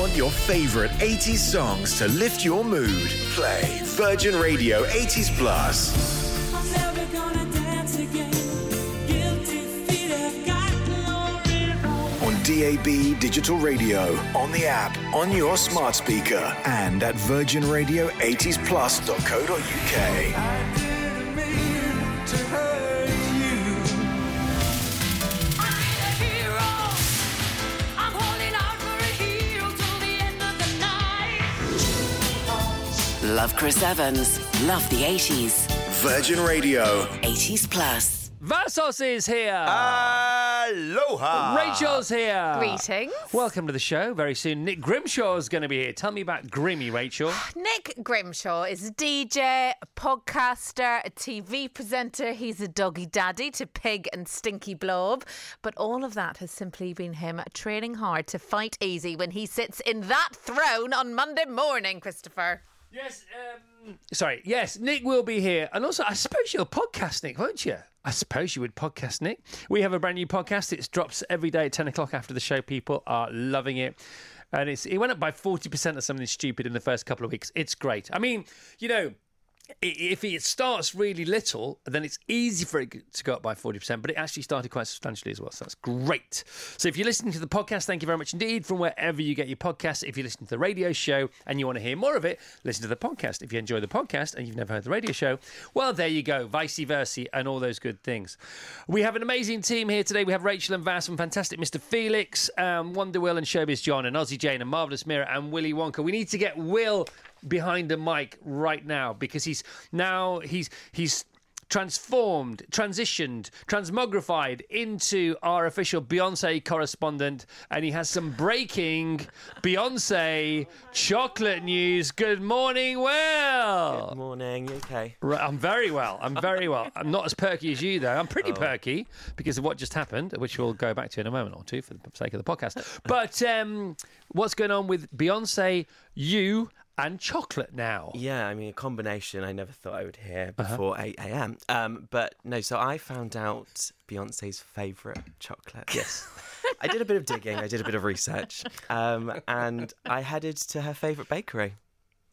want your favorite 80s songs to lift your mood, play Virgin Radio 80s Plus. On DAB digital radio, on the app, on your smart speaker, and at virginradio80splus.co.uk. Love Chris Evans. Love the 80s. Virgin Radio. 80s Plus. Vassos is here. Aloha. Rachel's here. Greetings. Welcome to the show. Very soon, Nick Grimshaw is going to be here. Tell me about Grimmy, Rachel. Nick Grimshaw is a DJ, a podcaster, a TV presenter. He's a doggy daddy to Pig and Stinky Blob. But all of that has simply been him training hard to fight easy when he sits in that throne on Monday morning, Christopher. Yes. Um, sorry. Yes, Nick will be here, and also I suppose you'll podcast Nick, won't you? I suppose you would podcast Nick. We have a brand new podcast. It drops every day at ten o'clock after the show. People are loving it. And it's it went up by forty percent or something stupid in the first couple of weeks. It's great. I mean, you know, if it starts really little, then it's easy for it to go up by 40%, but it actually started quite substantially as well. So that's great. So if you're listening to the podcast, thank you very much indeed from wherever you get your podcast. If you're listening to the radio show and you want to hear more of it, listen to the podcast. If you enjoy the podcast and you've never heard the radio show, well, there you go. Vice versa and all those good things. We have an amazing team here today. We have Rachel and Vass and fantastic Mr. Felix, um, Wonder Will and Showbiz John and Ozzy Jane and Marvelous Mira and Willy Wonka. We need to get Will behind a mic right now because he's now he's he's transformed, transitioned, transmogrified into our official Beyonce correspondent, and he has some breaking Beyonce chocolate news. Good morning, Will. Morning, you okay? Right, I'm very well. I'm very well. I'm not as perky as you, though. I'm pretty perky because of what just happened, which we'll go back to in a moment or two for the sake of the podcast. But um, what's going on with Beyonce, you, and chocolate now? Yeah, I mean, a combination I never thought I would hear Uh-huh. before 8 a.m. Um, but no, so I found out Beyonce's favourite chocolate. Yes. I did a bit of digging, I did a bit of research, um, and I headed to her favourite bakery.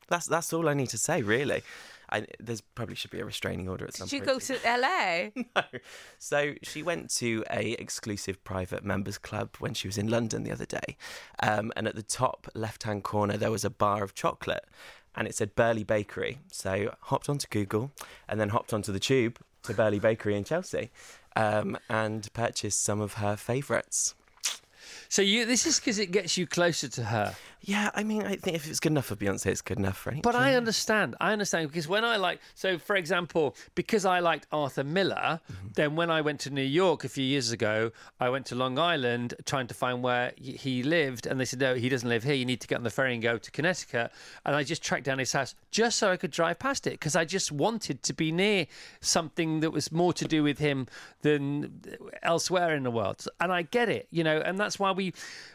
That's that's all I need to say, really. I, there's probably should be a restraining order at some point. Did you go to LA? No. So she went to a exclusive private members club when she was in London the other day, um, and at the top left hand corner there was a bar of chocolate, and it said Birley Bakery. So hopped onto Google, and then hopped onto the tube to Birley Bakery in Chelsea, um, and purchased some of her favourites. So you, this is because it gets you closer to her. Yeah, I mean, I think if it's good enough for Beyonce, it's good enough for anyone. But I understand. I understand because when I like, so for example, because I liked Arthur Miller, mm-hmm. then when I went to New York a few years ago, I went to Long Island trying to find where he- lived, and they said, no, he doesn't live here. You need to get on the ferry and go to Connecticut. And I just tracked down his house just so I could drive past it because I just wanted to be near something that was more to do with him than elsewhere in the world. And I get it, you know, and that's why we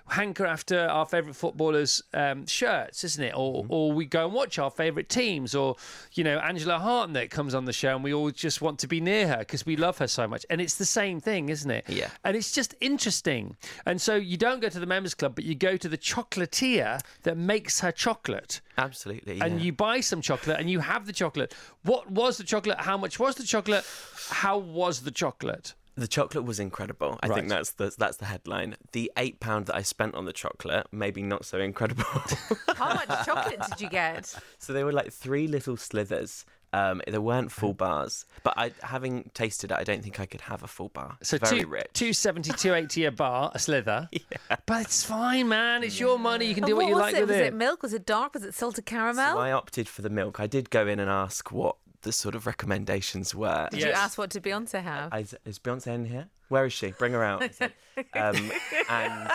hanker after our favourite footballers' um, shirts, isn't it? Or, or we go and watch our favourite teams, or you know, Angela Hartnett comes on the show, and we all just want to be near her because we love her so much. And it's the same thing, isn't it? Yeah. And it's just interesting. And so you don't go to the members club, but you go to the chocolatier that makes her chocolate Absolutely. and yeah. you buy some chocolate and you have the chocolate. What was the chocolate? How much was the chocolate? How was the chocolate? The chocolate was incredible. I Right. think that's the that's the headline. The eight pound that I spent on the chocolate, maybe not so incredible. How much chocolate did you get? so they were like three little slithers. Um, there weren't full bars, but I, having tasted it, I don't think I could have a full bar. So very two, rich. 270, 280 a bar, a slither. But it's fine, man. It's your money. You can do And what, you was like it? with was it. it milk? Was it dark? Was it salted caramel? So I opted for the milk. I did go in and ask what the sort of recommendations were. Did you ask what did Beyonce have? I, is Beyonce in here? Where is she? Bring her out. um, and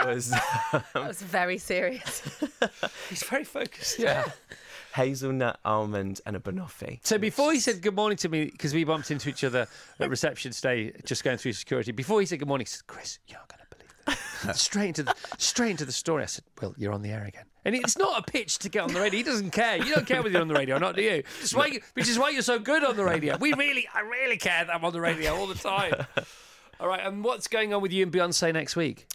it was that was very serious. He's very focused. Yeah. hazelnut, almond, and a banoffee. So before he said good morning to me, because we bumped into each other at reception today, just going through security. Before he said good morning, he said, "Chris, you're not going to believe this." straight into the straight into the story. I said, "Well, you're on the air again." And it's not a pitch to get on the radio. He doesn't care. You don't care whether you're on the radio or not, do you? Which is why, you, which is why you're so good on the radio. We really, I really care that I'm on the radio all the time. All right, and what's going on with you and Beyonce next week?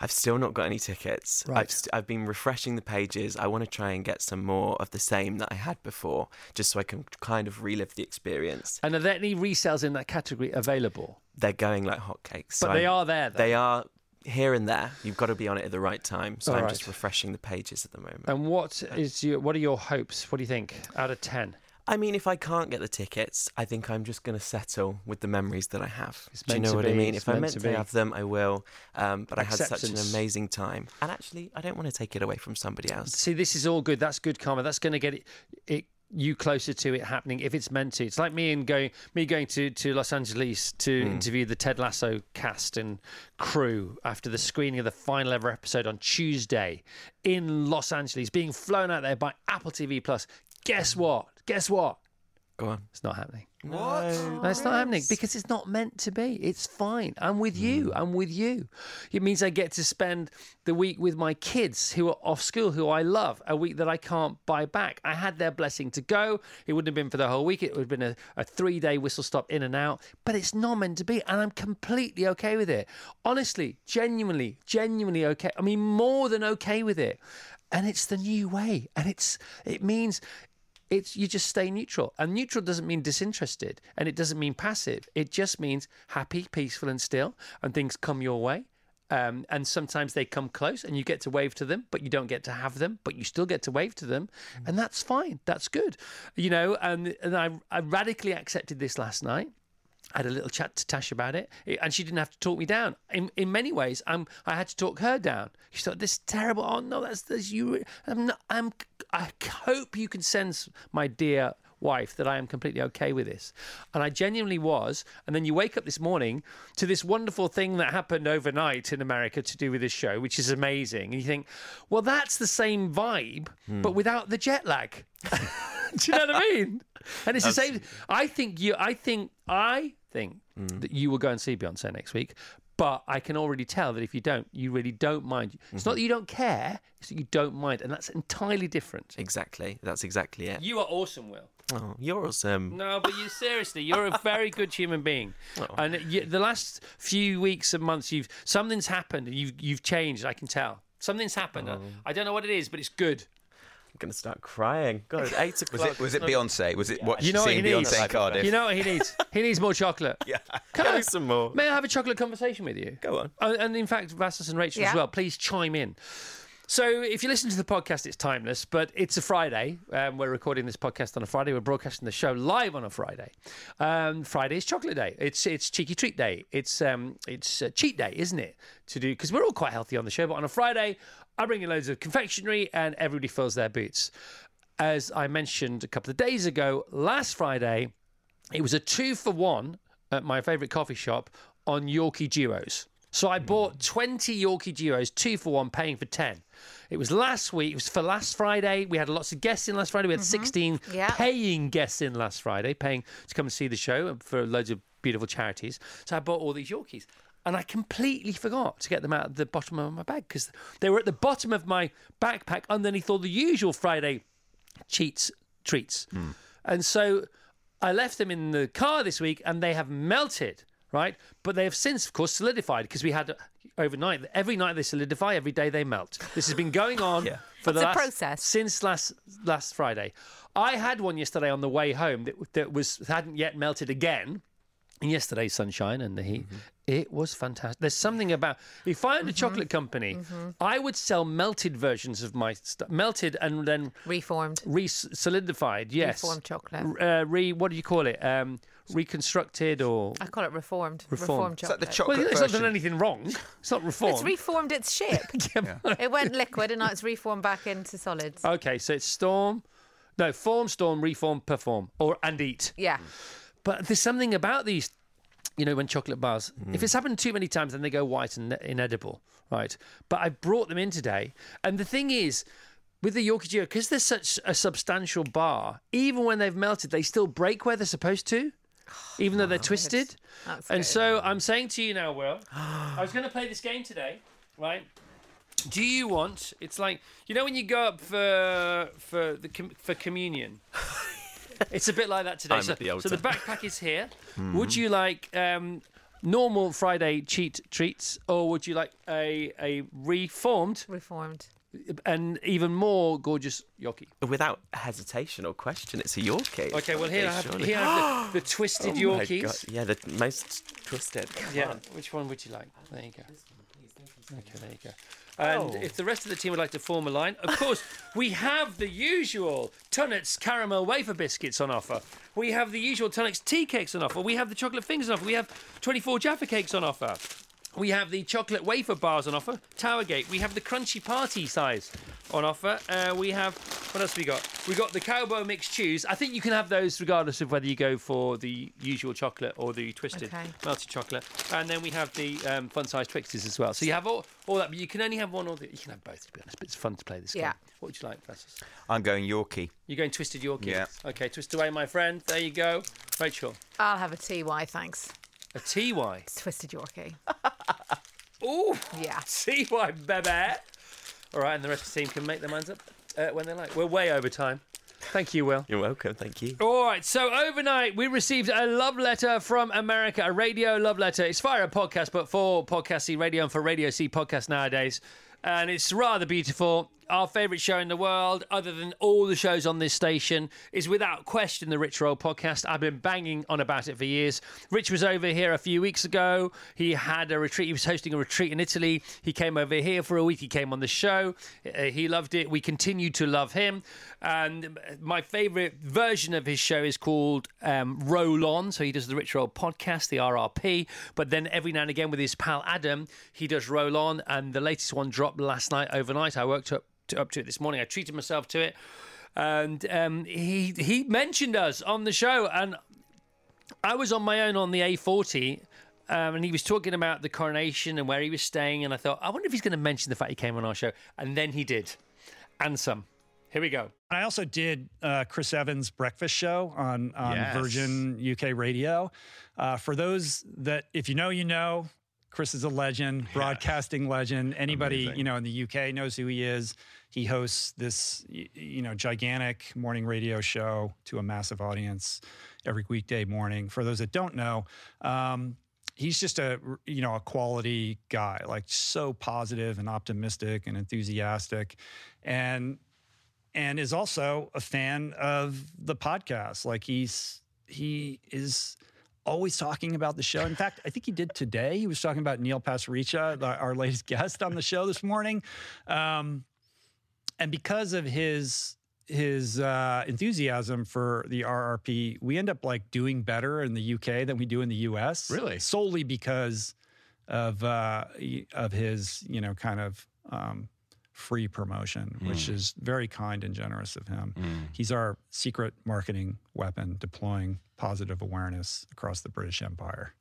I've still not got any tickets. Right. I've, st- I've been refreshing the pages. I want to try and get some more of the same that I had before, just so I can kind of relive the experience. And are there any resales in that category available? They're going like hotcakes. so But they I'm- are there, though. They are here and there. You've got to be on it at the right time. So All I'm right. just refreshing the pages at the moment. And what is your what are your hopes? What do you think out of ten? I mean, if I can't get the tickets, I think I'm just going to settle with the memories that I have. It's Do you know what be, I mean? it's If I'm meant to to, have them, I will. Um, but I had such an amazing time. And actually, I don't want to take it away from somebody else. See, this is all good. That's good karma. That's going to get it, it you closer to it happening if it's meant to. It's like me and going me going to, to Los Angeles to hmm. interview the Ted Lasso cast and crew after the screening of the final ever episode on Tuesday in Los Angeles, being flown out there by Apple TV Plus. Guess what? Guess what? Go on. It's not happening. What? No, it's not happening because it's not meant to be. It's fine. I'm with you. Mm. I'm with you. It means I get to spend the week with my kids who are off school, who I love, a week that I can't buy back. I had their blessing to go. It wouldn't have been for the whole week. It would have been a, a three day whistle stop in and out, but it's not meant to be. And I'm completely okay with it. Honestly, genuinely, genuinely okay. I mean, more than okay with it. And it's the new way. And it's it means it's you just stay neutral. And neutral doesn't mean disinterested and it doesn't mean passive. It just means happy peaceful and still and things come your way. Um, and sometimes they come close and you get to wave to them but you don't get to have them but you still get to wave to them and that's fine. That's good. You know and, and I, I radically accepted this last night I had a little chat to Tash about it, and she didn't have to talk me down. In in many ways, I'm I had to talk her down. She thought this is terrible. Oh no, that's this you. I'm not. I'm. I hope you can sense, my dear wife, that I am completely okay with this, and I genuinely was. And then you wake up this morning to this wonderful thing that happened overnight in America to do with this show, which is amazing. And you think, well, that's the same vibe, hmm. but without the jet lag. Do you know what I mean? And it's the same. I think you. I think. I think hmm. that you will go and see Beyonce next week. But I can already tell that if you don't, you really don't mind. It's not mm-hmm. that you don't care; it's that you don't mind, and that's entirely different. Exactly. That's exactly it. You are awesome, Will. Oh, you're awesome. No, but you seriously, you're a very good human being. Oh, and you, the last few weeks and months, you've something's happened, and you've you've changed. I can tell something's happened. Oh. I don't know what it is, but it's good. I'm going to start crying. God, it's eight Was o'clock. it was it Beyonce? Was it what You know what he needs? Beyonce in Cardiff? You know what he needs? He needs more chocolate. yeah. Can Give I- me some more. May I have a chocolate conversation with you? Go on. Oh, and in fact, Vassos and Rachel as well, please chime in. So, if you listen to the podcast, it's timeless, but it's a Friday. Um, we're recording this podcast on a Friday. We're broadcasting the show live on a Friday. Um, Friday is chocolate day. It's it's cheeky treat day. It's um it's cheat day, isn't it? To do because we're all quite healthy on the show, but on a Friday, I bring in loads of confectionery and everybody fills their boots. As I mentioned a couple of days ago, last Friday, it was a two for one at my favourite coffee shop on Yorkie Duos. So I bought 20 Yorkie Duos, two for one, paying for 10. It was last week, it was for last Friday. We had lots of guests in last Friday. We had mm-hmm. 16 Yeah. paying guests in last Friday, paying to come and see the show for loads of beautiful charities. So I bought all these Yorkies. And I completely forgot to get them out of the bottom of my bag because they were at the bottom of my backpack underneath all the usual Friday cheats treats. Hmm. And so I left them in the car this week and they have melted, right? But they have since, of course, solidified because we had overnight, every night they solidify, every day they melt. This has been going on for the last, process. since last last Friday. I had one yesterday on the way home that, that was hadn't yet melted again. And yesterday's sunshine and the heat, it was fantastic. There's something about if I owned a chocolate company, I would sell melted versions of my stuff, melted and then Reformed. re solidified. Yes, Reformed chocolate. Uh, re what do you call it? Um, reconstructed or I call it reformed. Reformed. Reformed Is that chocolate. the chocolate well, it's not done version? anything wrong. It's not reformed. It's reformed its shape. Yeah. it went liquid and now it's reformed back into solids. Okay, so it's Storm, No, form, storm, reform, perform, or and eat. Yeah. But there's something about these, you know, when chocolate bars, Mm. if it's happened too many times, then they go white and inedible, right? But I brought them in today. And the thing is, with the Yorkie Duo, because they're such a substantial bar, even when they've melted, they still break where they're supposed to, even though they're twisted. That's and good. so I'm saying to you now, Will, I was going to play this game today, right? Do you want? It's like you know when you go up for for the com- for communion. it's a bit like that today. I'm so, at the so the backpack is here. Would you like um, normal Friday cheat treats, or would you like a a reformed Reformed. And even more gorgeous Yorkie. Without hesitation or question, it's a Yorkie. Okay, well here I have, Surely. here I have the, the twisted Oh my Yorkies. God. Yeah, the most twisted. Come Yeah. on. Which one would you like? There you go. Okay, there you go. And oh. if the rest of the team would like to form a line, of course, we have the usual Tunnock's caramel wafer biscuits on offer. We have the usual Tunnock's tea cakes on offer. We have the chocolate fingers on offer. We have 24 Jaffa cakes on offer. We have the chocolate wafer bars on offer, Towergate. We have the crunchy party size on offer. Uh, we have what else we got? We got the cowboy mixed chews. I think you can have those regardless of whether you go for the usual chocolate or the twisted Okay. melted chocolate. And then we have the um, fun size Twixies as well. So you have all, all that, but you can only have one or the. You can have both, to be honest. But it's fun to play this Yeah. game. What would you like, Francis? I'm going Yorkie. You're going twisted Yorkie. Yeah. Okay, twist away, my friend. There you go. Rachel, I'll have a TY, thanks. A TY. Twisted Yorkie. Ooh. Yeah. TY, baby. All right, and the rest of the team can make their minds up uh, when they like. We're way over time. Thank you, Will. You're welcome. Thank you. All right, so overnight we received a love letter from America, a radio love letter. It's via a podcast, but for Podcast C Radio and for Radio C podcast nowadays. And it's rather beautiful. Our favourite show in the world, other than all the shows on this station, is without question the Rich Roll podcast. I've been banging on about it for years. Rich was over here a few weeks ago. He had a retreat. He was hosting a retreat in Italy. He came over here for a week. He came on the show. Uh, he loved it. We continue to love him. And my favourite version of his show is called um, Roll On. So he does the Rich Roll podcast, the RRP. But then every now and again with his pal Adam, he does Roll On. And the latest one dropped last night overnight. I worked up to, up to it this morning. I treated myself to it. And um, he he mentioned us on the show, and I was on my own on the A40, um, and he was talking about the coronation and where he was staying, and I thought, I wonder if he's going to mention the fact he came on our show, and then he did, and some. Here we go. I also did uh, Chris Evans' breakfast show on, on Yes. Virgin UK Radio. Uh, for those that, if you know, you know, Chris is a legend, broadcasting legend. Anybody Amazing. you know in the UK knows who he is. He hosts this, you know, gigantic morning radio show to a massive audience every weekday morning. For those that don't know, um, he's just a you know a quality guy, like so positive and optimistic and enthusiastic, and and is also a fan of the podcast. Like he's he is always talking about the show. In fact, I think he did today. He was talking about Neil Pasricha, our latest guest on the show this morning. Um, and because of his his uh, enthusiasm for the RRP, we end up like doing better in the UK than we do in the US. Really? solely because of uh, of his you know kind of um, free promotion, which is very kind and generous of him. He's our secret marketing weapon, deploying positive awareness across the British Empire.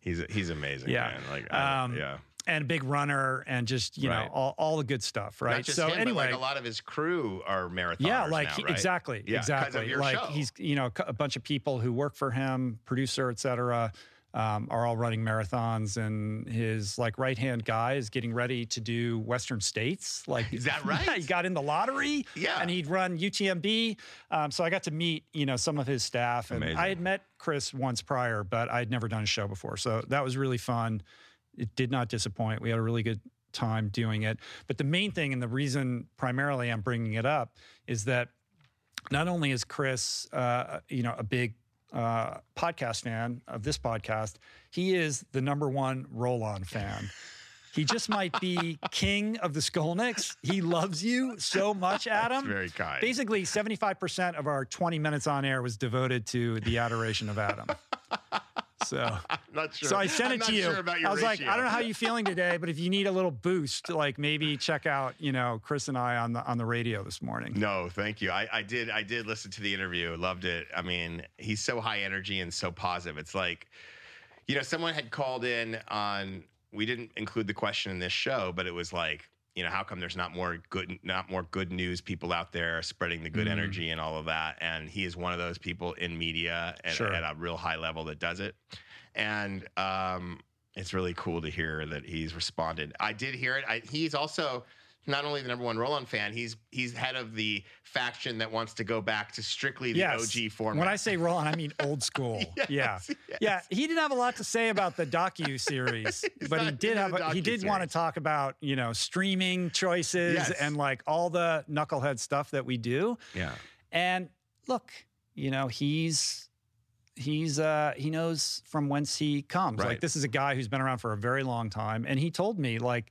He's He's amazing, Yeah. man. Like, Um, yeah. And big runner, and just you Right. know all, all the good stuff, right? So him, anyway, like a lot of his crew are marathoners. yeah, like now, he- right? exactly, Yeah, exactly. like show. he's you know a bunch of people who work for him, producer, et cetera, um, are all running marathons, and his like right hand guy is getting ready to do Western States. Like Is that right? Yeah, he got in the lottery. Yeah. and he'd run UTMB. Um, so I got to meet you know some of his staff, and Amazing. I had met Chris once prior, but I had never done a show before, so that was really fun. It did not disappoint. We had a really good time doing it. But the main thing, and the reason primarily I'm bringing it up, is that not only is Chris, uh, you know, a big uh, podcast fan of this podcast, he is the number one roll-on fan. He just might be king of the Skolnicks. He loves you so much, Adam. very kind. Basically, 75% of our 20 minutes on air was devoted to the adoration of Adam. So, not sure. so I sent it to you. Sure about your I was like. I don't know how you're feeling today, but if you need a little boost, like maybe check out, you know, Chris and I on the on the radio this morning. No, thank you. I, I did. I did listen to the interview. Loved it. I mean, he's so high energy and so positive. It's like, you know, someone had called in on. We didn't include the question in this show, but it was like, you know, how come there's not more good, not more good news people out there spreading the good Mm. energy and all of that? And he is one of those people in media at, Sure. at a real high level that does it. And um, it's really cool to hear that he's responded. I did hear it. I, he's also not only the number one Roll On fan, he's he's head of the faction that wants to go back to strictly the Yes. OG format. When I say Roll On, I mean old school. yeah. Yes, Yeah. He didn't have a lot to say about the docu series, but he did have a, he did want to talk about, you know, streaming choices Yes. and like all the knucklehead stuff that we do. yeah, And look, you know, he's he's uh he knows from whence he comes. Like this is a guy who's been around for a very long time and he told me like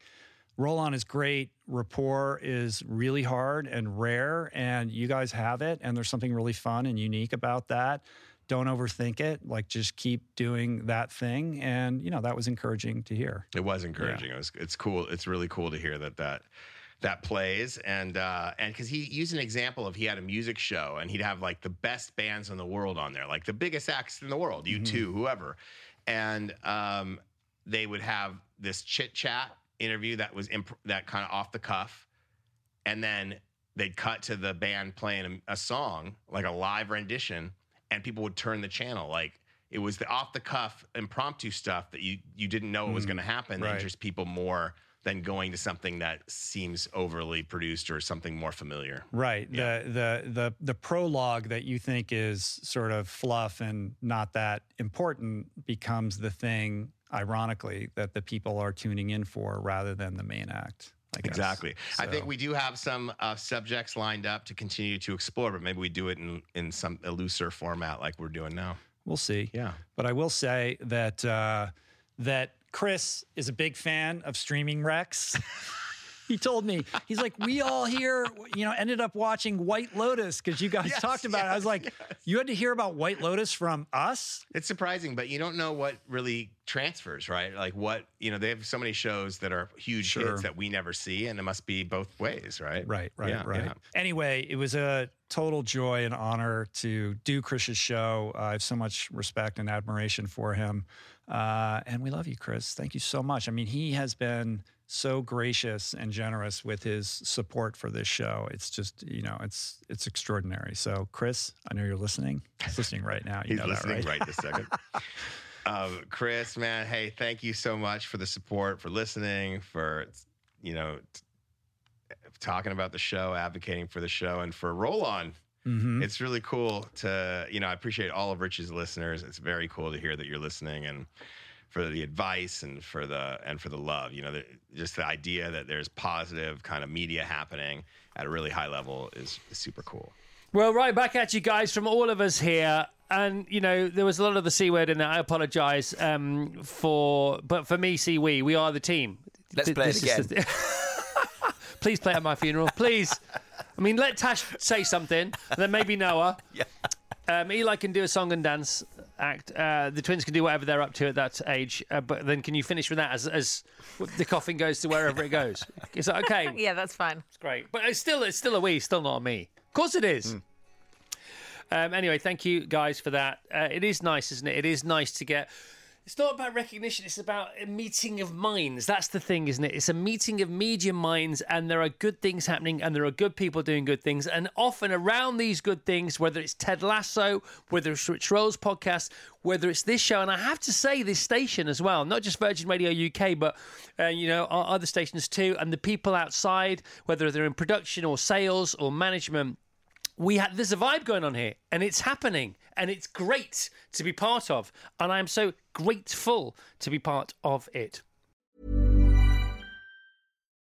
Roll-on is great, rapport is really hard and rare and you guys have it and there's something really fun and unique about that. Don't overthink it. Like just keep doing that thing and you know, that was encouraging to hear. it was encouraging. It was. It's cool. It's really cool to hear that that that plays and uh and because he used an example of he had a music show and he'd have like the best bands in the world on there like the biggest acts in the world U2 whoever and um they would have this chit chat interview that was imp- that kind of off the cuff and then they'd cut to the band playing a, a song like a live rendition and people would turn the channel like it was the off the cuff impromptu stuff that you you didn't know it was Mm, going to happen that right. interests people more than going to something that seems overly produced or something more familiar Right. Yeah. The the the the prologue that you think is sort of fluff and not that important becomes the thing, ironically, that the people are tuning in for rather than the main act. I. Exactly. I think we do have some uh, subjects lined up to continue to explore, but maybe we do it in, in some a looser format like we're doing now. We'll see. Yeah. But I will say that uh, that Chris is a big fan of streaming Rex. he told me he's like we all here, you know, ended up watching White Lotus because you guys Yes, talked about it. I was like, yes. you had to hear about White Lotus from us. It's surprising, but you don't know what really transfers, right? Like what, you know, they have so many shows that are huge Sure. hits that we never see, and it must be both ways, right? Right, right, Yeah, right. yeah. Anyway, it was a total joy and honor to do Chris's show. I have so much respect and admiration for him. Uh, and we love you, Chris. Thank you so much. I mean, he has been so gracious and generous with his support for this show. It's just, you know, it's it's extraordinary. So, Chris, I know you're listening. He's listening right now. You He's know listening that, right? right this second. um, Chris, man, hey, thank you so much for the support, for listening, for you know, t- talking about the show, advocating for the show, and for roll on. Mhm. It's really cool to, you know, I appreciate all of Rich's listeners. It's very cool to hear that you're listening and for the advice and for the and for the love. You know, the, just the idea that there's positive kind of media happening at a really high level is, is super cool. Well, right back at you guys from all of us here. And, you know, there was a lot of the C word in there. I apologize um, for, but for me, see, we, we are the team. Let's Th- play it this is the- Please play at my funeral. Please. I mean, let Tash say something, and then maybe Noah. Yeah. Um, Eli can do a song and dance act. Uh, the twins can do whatever they're up to at that age. Uh, but then can you finish with that as, as the coffin goes to wherever it goes? Is that okay? Yeah, that's fine. It's great. But it's still it's still a we, still not a me. Of course it is. Um, anyway, thank you guys for that. Uh, it is nice, isn't it? It is nice to get. It's not about recognition. It's about a meeting of minds. That's the thing, isn't it? It's a meeting of media minds, and there are good things happening, and there are good people doing good things. And often around these good things, whether it's Ted Lasso, whether it's Rich Roll's podcast, whether it's this show, and I have to say this station as well, not just Virgin Radio UK, but uh, you know our other stations too, and the people outside, whether they're in production or sales or management we had there's a vibe going on here and it's happening and it's great to be part of and i am so grateful to be part of it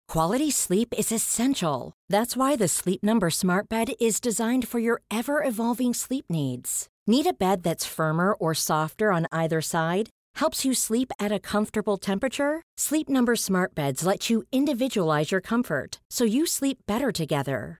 Quality sleep is essential. That's why the Sleep Number Smart Bed is designed for your ever evolving sleep needs. Need a bed that's firmer or softer on either side? Helps you sleep at a comfortable temperature? Sleep Number Smart Beds let you individualize your comfort so you sleep better together.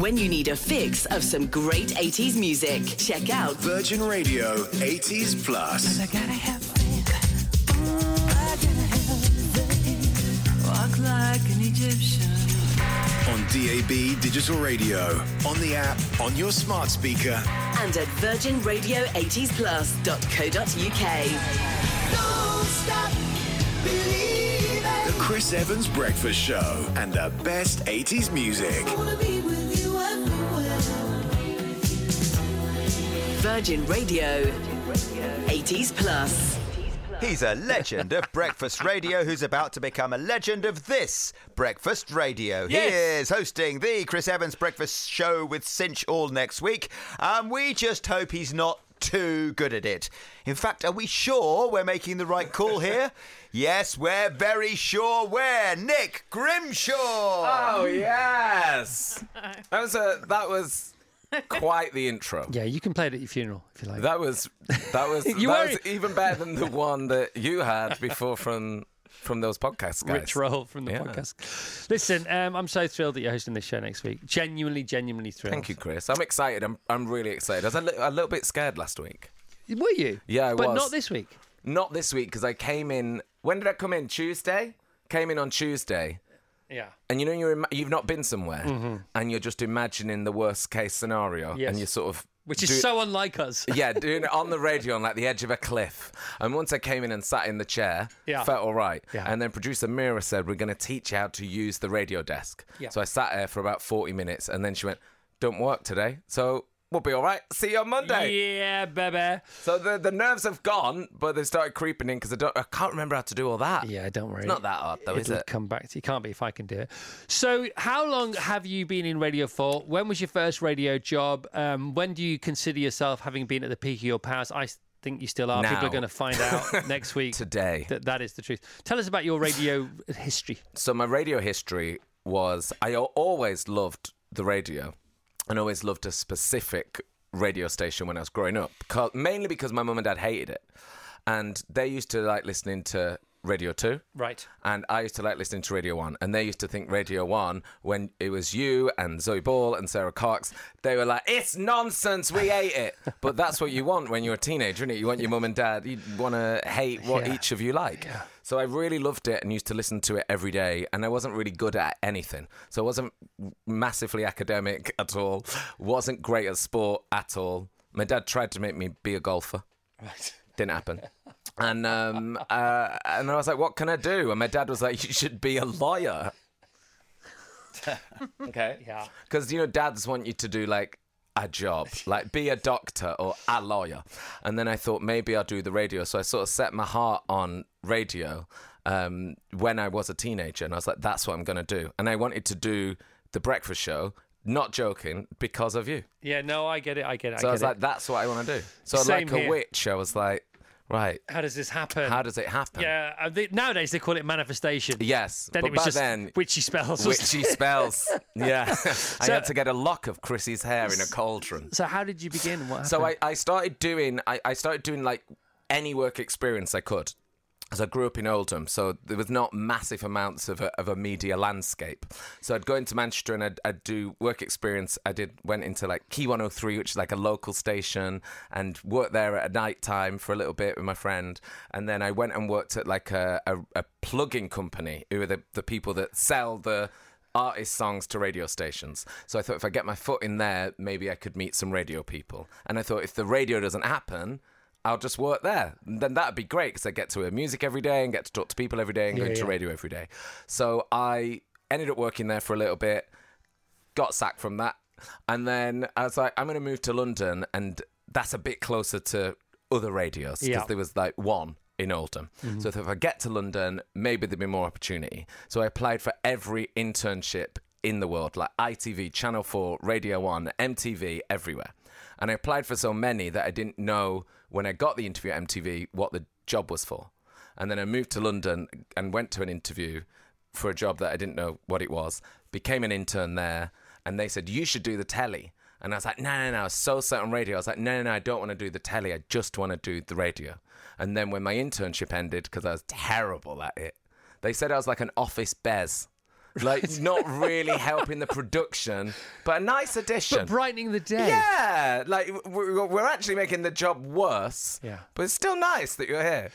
When you need a fix of some great 80s music, check out Virgin Radio 80s Plus. Walk like an Egyptian. On DAB Digital Radio, on the app, on your smart speaker. and at virginradio80plus.co.uk. Don't stop believing. The Chris Evans Breakfast Show and the best 80s music. Virgin Radio 80s Plus. He's a legend of breakfast radio who's about to become a legend of this breakfast radio. He is hosting the Chris Evans Breakfast Show with Cinch all next week. And we just hope he's not too good at it. In fact, are we sure we're making the right call here? yes, we're very sure we're Nick Grimshaw. Oh yes, that was a that was quite the intro. Yeah, you can play it at your funeral if you like. That was that was You that were- was even better than the one that you had before from from those podcasts, guys. Rich Roll from the Yeah. podcast. Listen, um, I'm so thrilled that you're hosting this show next week. Genuinely, genuinely thrilled. Thank you, Chris. I'm excited. I'm I'm really excited. I was a, li- a little bit scared last week. Were you? Yeah, I but was. not this week. Not this week because I came in. When did I come in? Tuesday. Came in on Tuesday. Yeah. And you know you're im- you've not been somewhere, and you're just imagining the worst case scenario, Mm-hmm. Yes. and you're sort of Which is do- so unlike us. yeah, doing it on the radio on like the edge of a cliff. And once I came in and sat in the chair, Yeah. felt all right. Yeah. And then producer Mira said, We're going to teach you how to use the radio desk. Yeah. So I sat there for about 40 minutes and then she went, Don't work today. So we'll be all right. See you on Monday. Yeah, baby. So the, the nerves have gone, but they've started creeping in because I, don't- I can't remember how to do all that. Yeah, don't worry. It's not that hard, though, is It'll it? come back to you. Can't be if I can do it. So, how long have you been in radio for? When was your first radio job? Um, when do you consider yourself having been at the peak of your powers? I think you still are. People are going to find out next week Today. that that is the truth. Tell us about your radio history. So my radio history was I always loved the radio and always loved a specific radio station when I was growing up, mainly because my mum and dad hated it. And they used to like listening to Radio 2. Right. And I used to like listening to Radio 1. And they used to think Radio 1, when it was you and Zoe Ball and Sarah Cox, they were like, it's nonsense, we hate it. But that's what you want when you're a teenager, isn't it? You want your mum and dad, you want to hate what Yeah. each of you like. So I really loved it and used to listen to it every day. And I wasn't really good at anything. So I wasn't massively academic at all, wasn't great at sport at all. My dad tried to make me be a golfer. Right. Didn't happen. And um, uh, and I was like, "What can I do?" And my dad was like, "You should be a lawyer." okay. Yeah. Because you know, dads want you to do like a job, like be a doctor or a lawyer. And then I thought maybe I'll do the radio. So I sort of set my heart on radio um, when I was a teenager, and I was like, "That's what I'm going to do." And I wanted to do the breakfast show. Not joking, because of you. Yeah, no, I get it. I get it. So I, I was get like, that's what I want to do. So Same like a witch, I was like, right, How does this happen? how does it happen? Yeah, uh, they, nowadays they call it manifestation. Yes, Then but it was just then, witchy spells. witchy spells. Yeah, I So- had to get a lock of Chrissy's hair in a cauldron. So how did you begin? What happened? So I, I started doing I, I started doing like any work experience I could. As I grew up in Oldham, so there was not massive amounts of a, of a media landscape. So I'd go into Manchester and I'd, I'd do work experience. I did went into like Key 103, which is like a local station, and worked there at night time for a little bit with my friend. And then I went and worked at like a, a, a plugging company, who are the, the people that sell the artist songs to radio stations. So I thought if I get my foot in there, maybe I could meet some radio people. And I thought if the radio doesn't happen, I'll just work there. And then that'd be great because I get to hear music every day and get to talk to people every day and Yeah, go yeah. radio every day. So I ended up working there for a little bit, got sacked from that. And then I was like, I'm going to move to London. And that's a bit closer to other radios because Yeah. there was like one in Oldham. Mhm. So if I get to London, maybe there'd be more opportunity. So I applied for every internship in the world, like ITV, Channel 4, Radio 1, MTV, everywhere. And I applied for so many that I didn't know when I got the interview at MTV what the job was for. And then I moved to London and went to an interview for a job that I didn't know what it was, became an intern there, and they said, You should do the telly. And I was like, No, no, no, I was so set on radio. I was like, No, no, no, I don't want to do the telly. I just want to do the radio. And then when my internship ended, because I was terrible at it, they said I was like an office Bez. Like, not really helping the production, but a nice addition. But brightening the day. Yeah, like we're, we're actually making the job worse. Yeah. But it's still nice that you're here.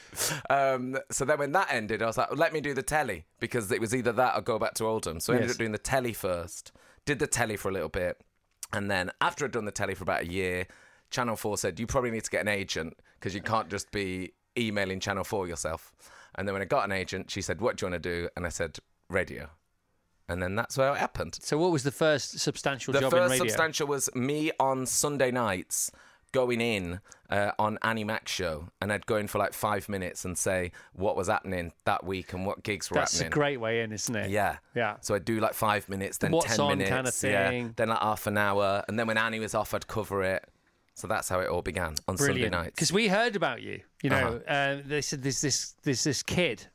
Um, so then when that ended, I was like, let me do the telly because it was either that or go back to Oldham. So I ended Yes. up doing the telly first. Did the telly for a little bit, and then after I'd done the telly for about a year, Channel Four said you probably need to get an agent because you can't just be emailing Channel Four yourself. And then when I got an agent, she said, "What do you want to do?" And I said, "Radio." And then that's where it happened. So what was the first substantial The job first in radio? substantial was me on Sunday nights going in uh, on Annie Mac's show, and I'd go in for like five minutes and say what was happening that week and what gigs were That's happening. a great way in, isn't it? Yeah. Yeah. So I'd do like five minutes, then What's ten on minutes, kind of yeah, then like half an hour, and then when Annie was off, I'd cover it. So that's how it all began on Brilliant. Sunday nights. Because we heard about you. You know, Uh-huh. uh, they said there's this there's this kid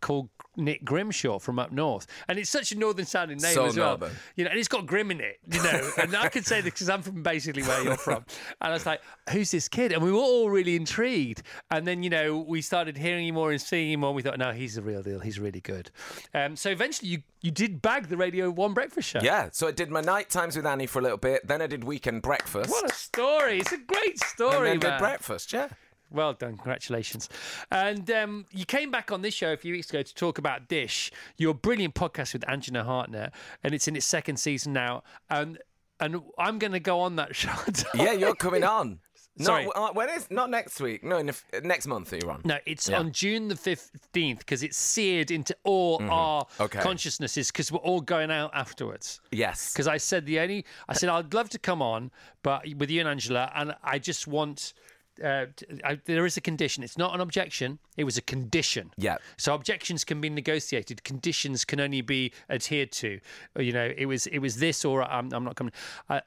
called Nick Grimshaw from up north, and it's such a northern sounding name So as well. northern. You know, and it's got Grim in it. You know, and I could say this because I'm from basically where you're from, and I was like, who's this kid? And we were all really intrigued. And then you know we started hearing him more and seeing him more. And we thought, no, he's the real deal. He's really good. Um, so eventually you you did bag the Radio One breakfast show. Yeah, so I did my night times with Annie for a little bit. Then I did weekend breakfast. What a story! It's a great story, and then man. did breakfast. Yeah. Well done, congratulations. And um, you came back on this show a few weeks ago to talk about Dish, your brilliant podcast with Angela Hartnett, and it's in its second season now. And and I'm going to go on that show. Yeah, you're coming on. Sorry. No, uh, when is not next week? No, in the next month that you're on. No, it's Yeah. on June the 15th because it's seared into all our Mm-hmm. Okay. consciousnesses because we're all going out afterwards. Yes. Because I said the only, I said I'd love to come on, but with you and Angela, and I just want. Uh, I, there is a condition. It's not an objection. It was a condition. Yeah. So objections can be negotiated. Conditions can only be adhered to. You know, it was it was this or I'm, I'm not coming. Uh,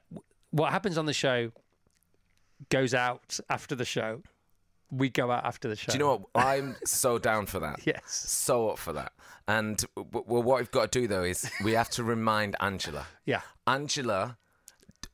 what happens on the show goes out after the show. We go out after the show. Do you know what? I'm so down for that. Yes. So up for that. And well, what we've got to do though is we have to remind Angela. Yeah. Angela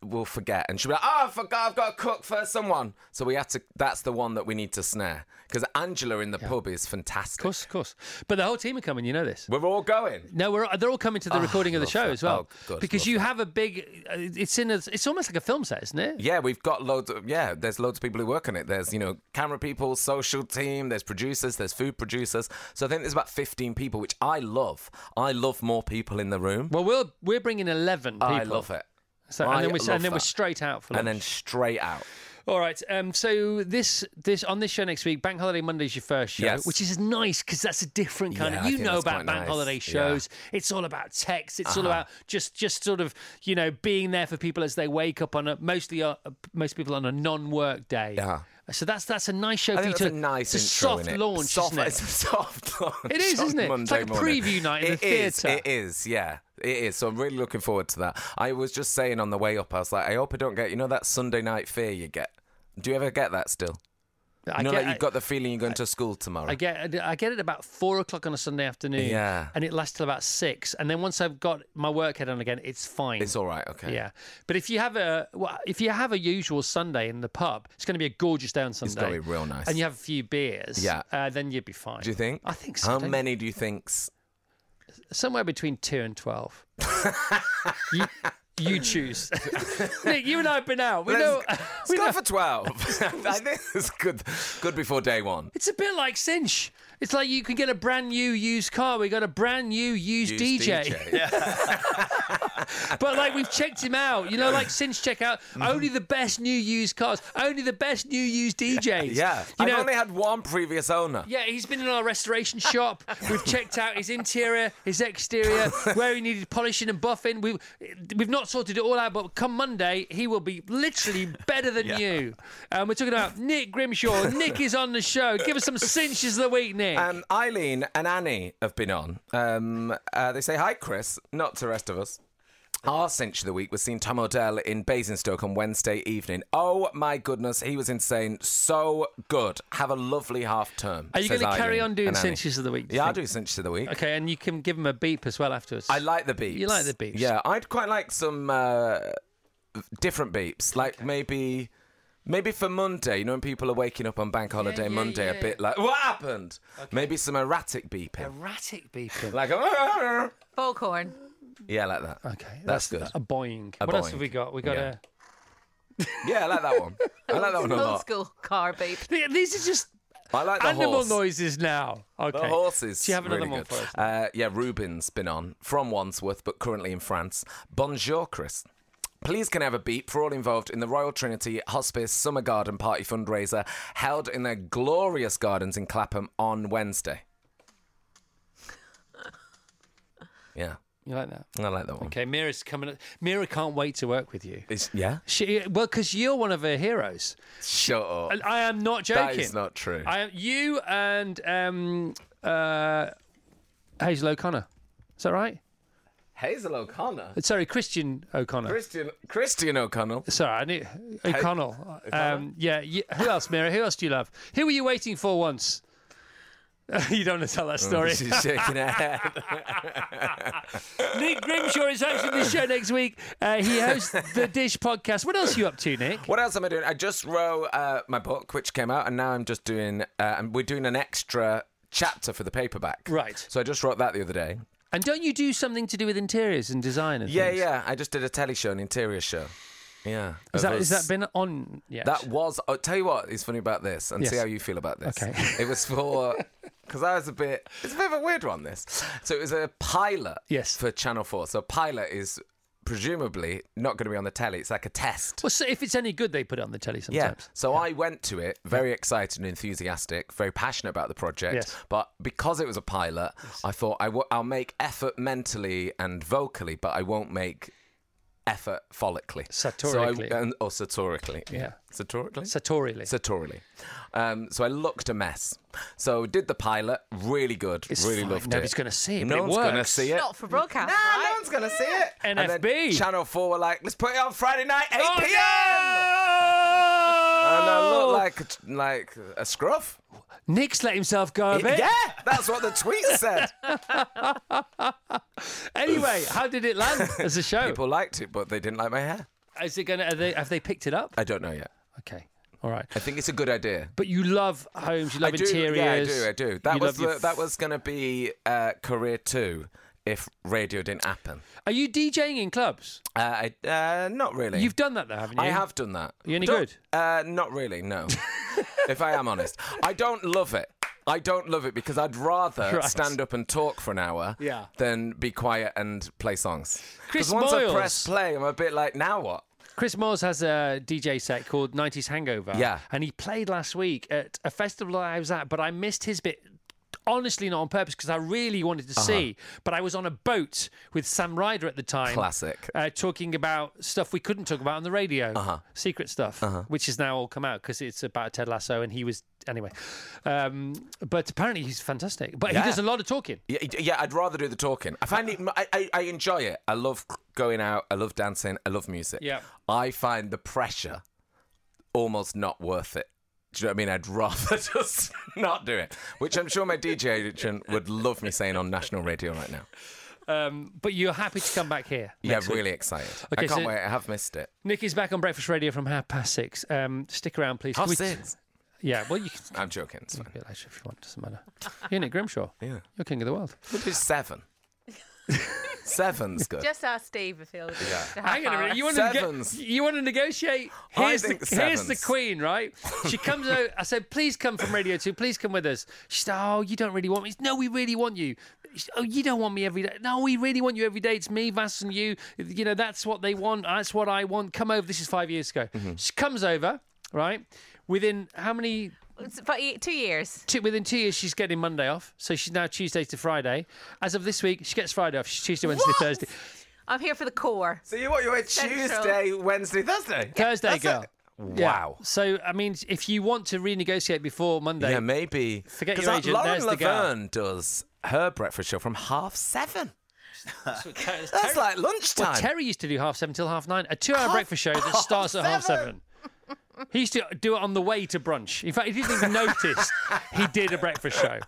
will forget, and she'll be like, "Oh, I forgot. I've got to cook for someone." So we have to. That's the one that we need to snare because Angela in the pub is fantastic. Of course, of course. But the whole team are coming. You know this. We're all going. No, we're they're all coming to the Oh, recording of the show that. as well. Oh, good, because you have a big. uh, It's in a. It's almost like a film set, isn't it? Yeah, we've got loads. Of, yeah, there's loads of people who work on it. There's you know camera people, social team. There's producers. There's food producers. So I think there's about 15 people, which I love. I love more people in the room. Well, we're we're bringing eleven people. I love it. So, and then we're and then we're straight out for and then straight out. All right. Um. So this this on this show next week, Bank Holiday Monday is your first show, Yes. which is nice because that's a different kind Yeah, of. I You think know that's about quite Bank nice. Holiday shows. It's all about text. It's all Uh-huh. about just just sort of you know being there for people as they wake up on a mostly uh, most people on a non-work day. Yeah. So that's that's a nice show I for you to. a nice it's a intro, soft innit? launch, Soft, isn't it? It's a soft launch. It is, on isn't it? It's Monday like a morning. preview night in It the is, theatre. It is, yeah. It is. So I'm really looking forward to that. I was just saying on the way up, I was like, I hope I don't get, you know, that Sunday night fear you get. Do you ever get that still? You I know, get- like you've got the feeling you're going to school tomorrow. I get I get it about four o'clock on a Sunday afternoon. Yeah. And it lasts till about six. And then once I've got my work head on again, it's fine. It's all right, okay. Yeah. But if you have a well, if you have a usual Sunday in the pub, it's going to be a gorgeous day on Sunday. It's going to be real nice. And you have a few beers. Yeah. Uh, then you'd be fine. Do you think? I think so. How many do you think's? Somewhere between two and twelve. you, you choose. Nick, you and I have been out. We know. let's we go know- for 12. I think it's good, good before day one. It's a bit like Cinch. It's like you can get a brand new used car. We got a brand new used, Used DJ. but like we've checked him out. You know, like Cinch check out only the best new used cars, only the best new used DJs. Yeah. You I've know, only had one previous owner. yeah, he's been in our restoration shop. We've checked out his interior, his exterior, where he needed polishing and buffing. We've we've not sorted it all out, but come Monday, he will be literally better than you. Um, we're talking about Nick Grimshaw. Nick is on the show. Give us some cinches of the week, Nick. Um, Eileen and Annie have been on. Um, uh, they say hi, Chris, not to the rest of us. Our cinch of the week was seeing Tom Odell in Basingstoke on Wednesday evening. Oh my goodness, he was insane. So good. Have a lovely half term. Are you going to carry on doing cinches of the week? do you Yeah, I'll do cinches of the week. Okay, and you can give him a beep as well afterwards. I like the beeps. You like the beeps? Yeah, I'd quite like some uh, different beeps. Like maybe. Maybe for Monday, you know, when people are waking up on Bank Holiday yeah, Monday, yeah. a bit like, what happened? Maybe some erratic beeping. Erratic beeping. Like, a, Foghorn. Yeah, like that. Okay, That's good. A boing. A what else boing. have we got? We got Yeah. a. Yeah, I like that one. I like that one a Old lot. school car beep. These are just I like the animal horse. noises now. Okay. The horses. Do you have another really one good. for us? Uh, yeah, Ruben's been on from Wandsworth, but currently in France. Bonjour, Chris. Please can I have a beep for all involved in the Royal Trinity Hospice Summer Garden Party fundraiser held in their glorious gardens in Clapham on Wednesday. Yeah, You like that? I like that one. Okay, Mira's coming. Mira can't wait to work with you. It's, yeah? She well, because you're one of her heroes. Shut up. And I am not joking. That is not true. I am you and um, uh, Hazel O'Connor. Is that right? Hazel O'Connor. Sorry, Christian O'Connor. Christian Christian O'Connell. Sorry, I knew O'Connell. Um, yeah, you, who else, Mira? Who else do you love? Who were you waiting for once? you don't want to tell that story. Oh, She's shaking her head. Nick Grimshaw is hosting the show next week. Uh, he hosts the Dish podcast. What else are you up to, Nick? What else am I doing? I just wrote uh, my book, which came out, and now I'm just doing. Uh, and we're doing an extra chapter for the paperback. Right. So I just wrote that the other day. And don't you do something to do with interiors and design and Yeah, things? yeah. I just did a telly show, an interior show. Yeah. Is that, has that been on yet? That was. I'll tell you what is funny about this, and see how you feel about this. Okay. It was for because I was a bit. It's a bit of a weird one. This. So it was a pilot. Yes. For Channel Four. So pilot is presumably not going to be on the telly. It's like a test. Well, so if it's any good, they put it on the telly Yeah. sometimes. So I went to it very excited and enthusiastic, very passionate about the project. Yes. But because it was a pilot, I thought I w- I'll make effort mentally and vocally, but I won't make effort follically. Satorically. So I, and, or satorically. Yeah. Satorically? Sartorially. Satorily. Um, so I looked a mess. So did the pilot, really good, It's really fine. loved it. Nobody's gonna see it, No one's going to see it. Not for broadcast, Nah, right? no one's going to see it. And then NFB. Channel 4 were like, let's put it on Friday night, 8 Oh, p.m. And I look like, a- like a scruff. Nick's let himself go a bit. Yeah, that's what the tweet said. Anyway, how did it land as a show? People liked it, but they didn't like my hair. Is it gonna? Are they, have they picked it up? I don't know yet. Okay, all right. I think it's a good idea. But you love homes. You love I do, interiors. Yeah, I do. I do. That you was your that was going to be uh, career two if radio didn't happen. Are you DJing in clubs? Uh, I, uh, not really. You've done that though, haven't you? I have done that. You any Don't- good? Uh, not really. No. if I am honest, I don't love it. I don't love it because I'd rather Right. stand up and talk for an hour Yeah. than be quiet and play songs. Chris Because once I Moyles. press play, I'm a bit like, now what? Chris Moyles has a DJ set called 90s Hangover. Yeah. And he played last week at a festival I was at, but I missed his bit. Honestly, not on purpose because I really wanted to see. But I was on a boat with Sam Ryder at the time. Classic. Uh, talking about stuff we couldn't talk about on the radio. Uh-huh. Secret stuff, which has now all come out because it's about Ted Lasso and he was. Anyway. Um, but apparently he's fantastic. But Yeah. he does a lot of talking. Yeah, yeah, I'd rather do the talking. I find it. I, I, I enjoy it. I love going out. I love dancing. I love music. Yeah. I find the pressure almost not worth it. Do you know what I mean? I'd rather just not do it, which I'm sure my DJ agent would love me saying on national radio right now. Um, but you're happy to come back here. Yeah, week. really excited. Okay, I can't so- wait. I have missed it. Nick is back on Breakfast Radio from half past six. Um, stick around, please. Half six? Yeah, well, you can I'm joking. It's a fine. bit later if you want. Doesn't matter. You're Nick Grimshaw. Yeah. You're king of the world. We'll seven. Seven's good. Just ask Steve if he'll do Yeah. the Hang on a minute. You hour. want to Sevens. you want to negotiate? I Here's think the here's the queen, right? She comes out. I said, please come from Radio Two. Please come with us. She said, oh, you don't really want me. No, we really want you. Said, Oh, you don't want me every day. No, we really want you every day. It's me, Vass, and you. You know, that's what they want. That's what I want. Come over. This is five years ago. Mm-hmm. She comes over, right? Within how many It's about e- two years. Two, within two years, she's getting Monday off. So she's now Tuesday to Friday. As of this week, she gets Friday off. She's Tuesday, Wednesday, What? Thursday. I'm here for the core. So you what? You went Central. Tuesday, Wednesday, Thursday. Thursday, That's girl. it. Yeah. Wow. So, I mean, if you want to renegotiate before Monday, Yeah, maybe. Forget 'Cause your agent, Lauren there's the girl. Laverne does her breakfast show from half seven. That's, what That's like lunchtime. Well, Terry used to do half seven till half nine, a two-hour breakfast show that starts at half seven. He used to do it on the way to brunch. In fact, he didn't even notice he did a breakfast show.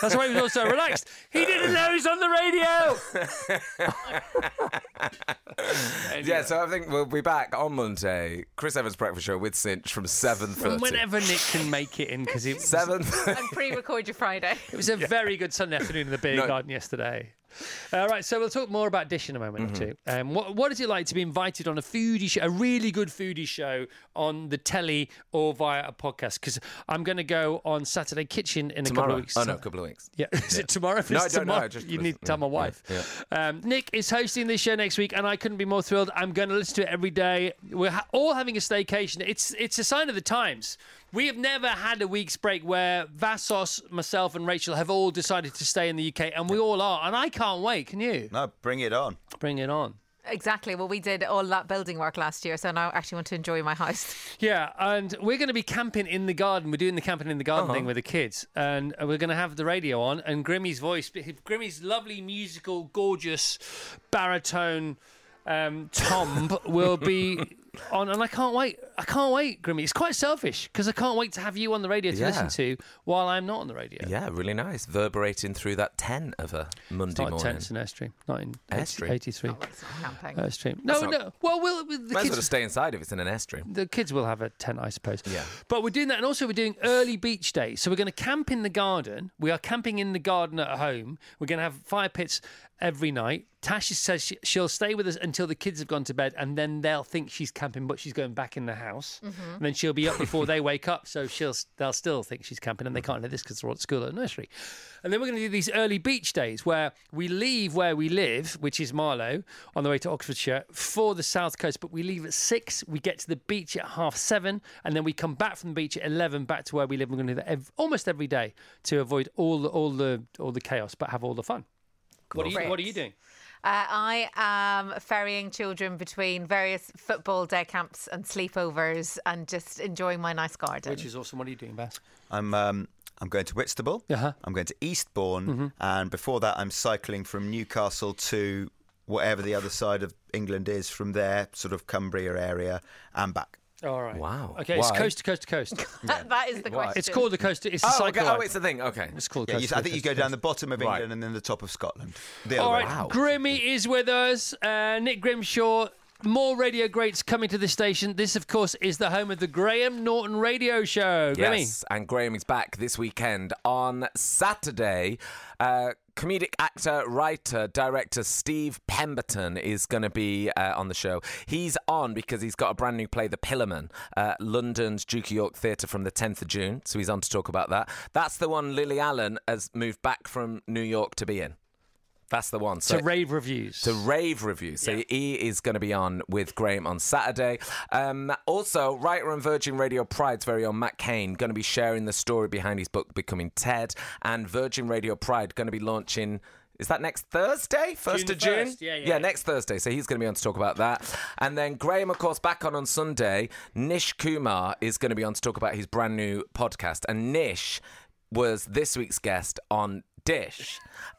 That's why he was also relaxed. He didn't know he's on the radio. Yeah, so I think we'll be back on Monday. Chris Evans Breakfast Show with Cinch from seven whenever Nick can make it in, because it, Seven. and pre-record your Friday. it was a very good Sunday afternoon in the beer No. garden yesterday. All right, so we'll talk more about Dish in a moment Mm-hmm. or two. Um, what, what is it like to be invited on a foodie show, a really good foodie show on the telly or via a podcast? Because I'm going to go on Saturday Kitchen in a couple of weeks. Oh no, a couple of weeks. Yeah, is it tomorrow? If No, it's I don't know, tomorrow, I just you need to tell my yeah, wife. Um, Nick is hosting this show next week, and I couldn't be more thrilled. I'm going to listen to it every day. We're ha- all having a staycation. It's it's a sign of the times. We have never had a week's break where Vassos, myself, and Rachel have all decided to stay in the UK, and we all are. And I can't wait. Can you? No, bring it on. Bring it on. Exactly. Well, we did all that building work last year, so now I actually want to enjoy my house. Yeah, and we're going to be camping in the garden. We're doing the camping in the garden Uh-huh. thing with the kids, and we're going to have the radio on. And Grimmy's voice, Grimmy's lovely musical, gorgeous baritone um, tomb will be on, and I can't wait. I can't wait, Grimmy. It's quite selfish because I can't wait to have you on the radio to Yeah. listen to while I'm not on the radio. Yeah, really nice. Verberating through that ten of a Monday It's not morning. ten, it's an airstream, not in Airstream? 83. Camping. Airstream. No, not- no. Well, we'll the Might as well kids, just stay inside if it's in an airstream. the kids will have a tent, I suppose. Yeah. But we're doing that, and also we're doing early beach day. So we're going to camp in the garden. We are camping in the garden at home. We're going to have fire pits every night. Tasha says she, she'll stay with us until the kids have gone to bed, and then they'll think she's camping, but she's going back in the house. Mm-hmm. And then she'll be up before they wake up, so she'll they'll still think she's camping, and they can't know this because they're all at school or nursery. And then we're going to do these early beach days where we leave where we live, which is Marlow, on the way to Oxfordshire for the south coast. But we leave at six, we get to the beach at half seven, and then we come back from the beach at eleven back to where we live. We're going to do that ev- almost every day to avoid all the all the all the chaos, but have all the fun. What are you What are you doing? Uh, I am ferrying children between various football day camps and sleepovers and just enjoying my nice garden. Which is awesome. What are you doing, Bass? I'm um, I'm going to Whitstable. Uh-huh. I'm going to Eastbourne, and before that, I'm cycling from Newcastle to whatever the other side of England is. From there, sort of Cumbria area, and back. All right. Wow. Okay, it's Why? coast to coast to coast. that is the question. it's called the coast. It's the Oh, cycle. okay. oh, it's the thing. Okay. It's called Yeah, coast you, I think you go down the bottom of Right. England and then the top of Scotland. The All other right, way. Wow. Grimmy is with us. Uh, Nick Grimshaw. More radio greats coming to the station. This, of course, is the home of the Graham Norton Radio Show. Grimmy. Yes, and Graham is back this weekend on Saturday. Uh, comedic actor, writer, director Steve Pemberton is going to be uh, on the show. He's on because he's got a brand new play, The Pillowman, uh, London's Duke of York Theatre from the 10th of June. So he's on to talk about that. That's the one Lily Allen has moved back from New York to be in. That's the one. So, To rave reviews. To rave reviews. So he is going to be on with Graham on Saturday. Um, also, writer on Virgin Radio Pride's very own Matt Kane going to be sharing the story behind his book Becoming Ted, and Virgin Radio Pride going to be launching. Is that next Thursday? First June of June? 1st. Yeah, yeah, yeah. next Thursday. So he's going to be on to talk about that. And then Graham, of course, back on on Sunday. Nish Kumar is going to be on to talk about his brand new podcast. And Nish was this week's guest on Dish.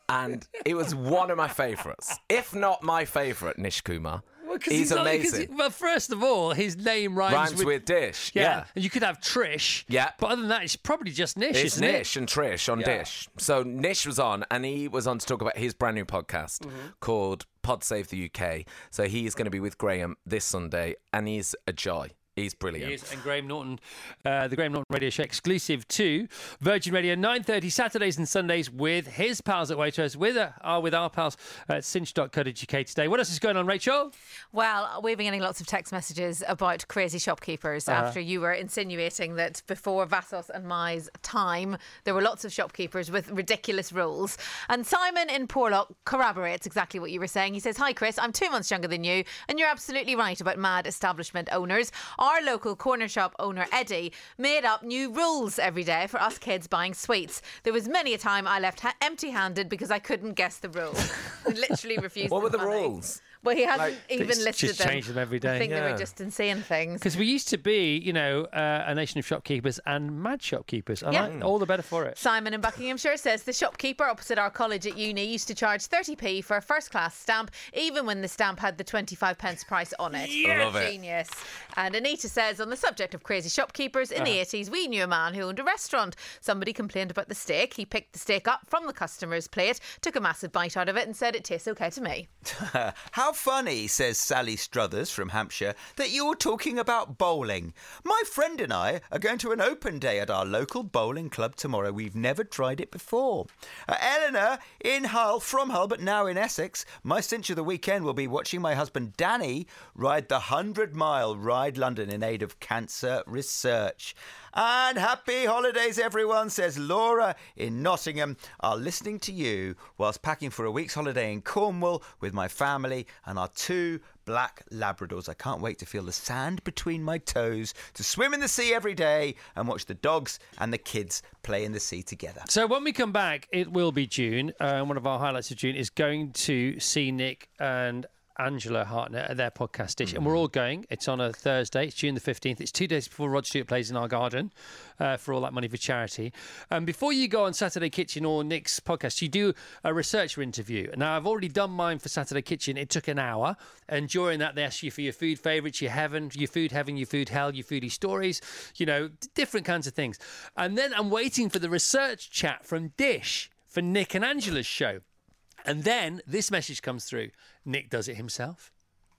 And it was one of my favourites, if not my favourite, Nish Kumar. Well, he's, not- 'cause amazing. he- well, first of all, his name rhymes, Rhymes with, Dish. Yeah. Yeah. And you could have Trish. Yeah. But other than that, it's probably just Nish, It's isn't it? Nish and Trish on Yeah. Dish. So Nish was on, and he was on to talk about his brand new podcast Mm-hmm. called Pod Save the UK. So he's going to be with Graham this Sunday, and he's a joy. He's brilliant. He is, and Graham Norton, uh, the Graham Norton Radio Show exclusive to Virgin Radio, 9.30 Saturdays and Sundays with his pals at Waitrose, with, uh, are with our pals at cinch.co.uk today. What else is going on, Rachel? Well, we've been getting lots of text messages about crazy shopkeepers Uh-huh. after you were insinuating that before Vassos and Mai's time, there were lots of shopkeepers with ridiculous rules. And Simon in Porlock corroborates exactly what you were saying. He says, Hi, Chris, I'm two months younger than you, and you're absolutely right about mad establishment owners. Our local corner shop owner, Eddie, made up new rules every day for us kids buying sweets. There was many a time I left ha- empty handed because I couldn't guess the rule. Literally refused to guess. What were the money. rules? Well, he hasn't Like, even It's listed just them. changed them every day. I think they Yeah. were just insane things. Because we used to be, you know, uh, a nation of shopkeepers and mad shopkeepers. I Yeah. like all the better for it. Simon in Buckinghamshire says the shopkeeper opposite our college at uni used to charge 30p for a first class stamp, even when the stamp had the 25 pence price on it. Yeah. Love it. Genius. And Anita says, on the subject of crazy shopkeepers, in the Uh-huh. 80s, we knew a man who owned a restaurant. Somebody complained about the steak. He picked the steak up from the customer's plate, took a massive bite out of it, and said, It tastes okay to me. How funny, says Sally Struthers from Hampshire, that you're talking about bowling. My friend and I are going to an open day at our local bowling club tomorrow. We've never tried it before. Uh, Eleanor in Hull, from Hull, but now in Essex. My cinch of the weekend will be watching my husband Danny ride the 100 mile Ride London in aid of cancer research. And happy holidays, everyone, says Laura in Nottingham. Are listening to you whilst packing for a week's holiday in Cornwall with my family and our two black Labradors. I can't wait to feel the sand between my toes, to swim in the sea every day and watch the dogs and the kids play in the sea together. So when we come back, it will be June. Uh, one of our highlights of June is going to see Nick and Angela Hartnett at their podcast dish. And we're all going. It's on a Thursday. It's June the 15th. It's two days before Rod Stewart plays in our garden uh, for all that money for charity. And before you go on Saturday Kitchen or Nick's podcast, you do a researcher interview. Now, I've already done mine for Saturday Kitchen. It took an hour. And during that, they ask you for your food favourites, your heaven, your food heaven, your food hell, your foodie stories, you know, different kinds of things. And then I'm waiting for the research chat from Dish for Nick and Angela's show. And then this message comes through. Nick does it himself.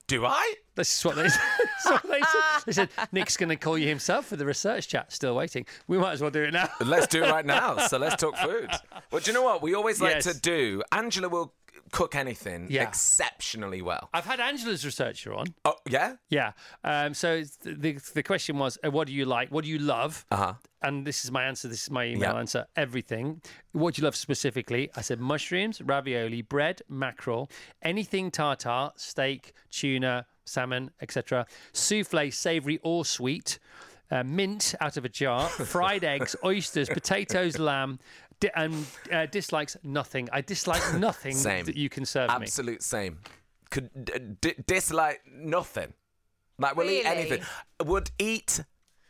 Do I? This is what they, what they said. They said Nick's going to call you himself for the research chat. Still waiting. We might as well do it now. Let's do it right now. So let's talk food. Well, do you know what? We always like Yes. to do. Angela will cook anything Yeah. exceptionally well. I've had Angela's researcher on. Oh, yeah? Yeah. Um, so the the question was, uh, what do you like? What do you love? Uh huh. And this is my answer. This is my email Yeah. answer. Everything. What do you love specifically? I said mushrooms, ravioli, bread, mackerel, anything tartar, steak, tuna, salmon, etc. Souffle, savoury or sweet. Uh, mint out of a jar, fried eggs, oysters, potatoes, lamb, di- and uh, dislikes nothing. I dislike nothing Same. that you can serve me. Absolute same. Could d- d- dislike nothing. Like, we'll eat anything. Would eat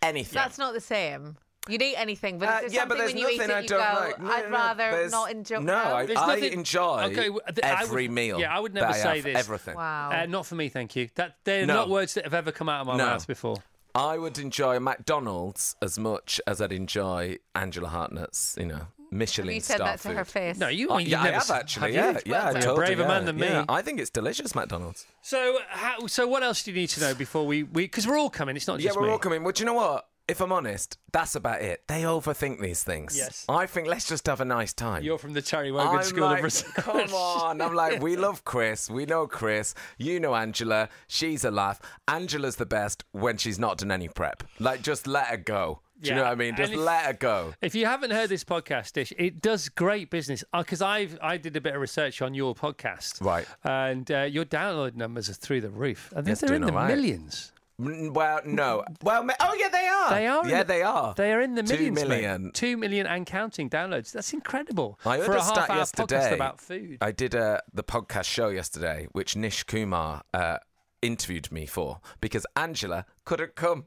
anything. That's not the same. You'd eat anything, but Uh, is there yeah, but something there's when you eat nothing it, I you don't go, like. No, I'd no, no, rather there's- not enjoy No, I, There's I nothing- enjoy Okay, w- th- I every would- meal. Yeah, I would never say this. Everything. Wow. Uh, not for me, thank you. That they're No. not words that have ever come out of my No. mouth before. I would enjoy McDonald's as much as I'd enjoy Angela Hartnett's, you know, Michelin You said star that to food. her face. No, you. Oh, you've yeah, I never have s- actually. have yeah, you? yeah. I You're a told braver yeah, man than me. yeah. I think it's delicious, McDonald's. So, how, so what else do you need to know before we we because we're all coming. It's not just Yeah, we're me. all coming. But you know what? If I'm honest, that's about it. They overthink these things. Yes. I think let's just have a nice time. You're from the Terry Wogan I'm School like, of Research. Come on. I'm like, we love Chris. We know Chris. You know Angela. She's a laugh. Angela's the best when she's not done any prep. Like, just let her go. Do you know what I mean? Just if- let it go. If you haven't heard this podcast, Dish, it does great business because I've I did a bit of research on your podcast, Right. And uh, your download numbers are through the roof. I think It's they're in the right. millions. Well, no. Well, oh, yeah, they are. They are. Yeah, the- they are. They are in the Two millions. mate. million. Two million and counting downloads. That's incredible. I heard for a stat half-hour yesterday. podcast about food. I did uh, the podcast show yesterday, which Nish Kumar uh, interviewed me for because Angela couldn't come.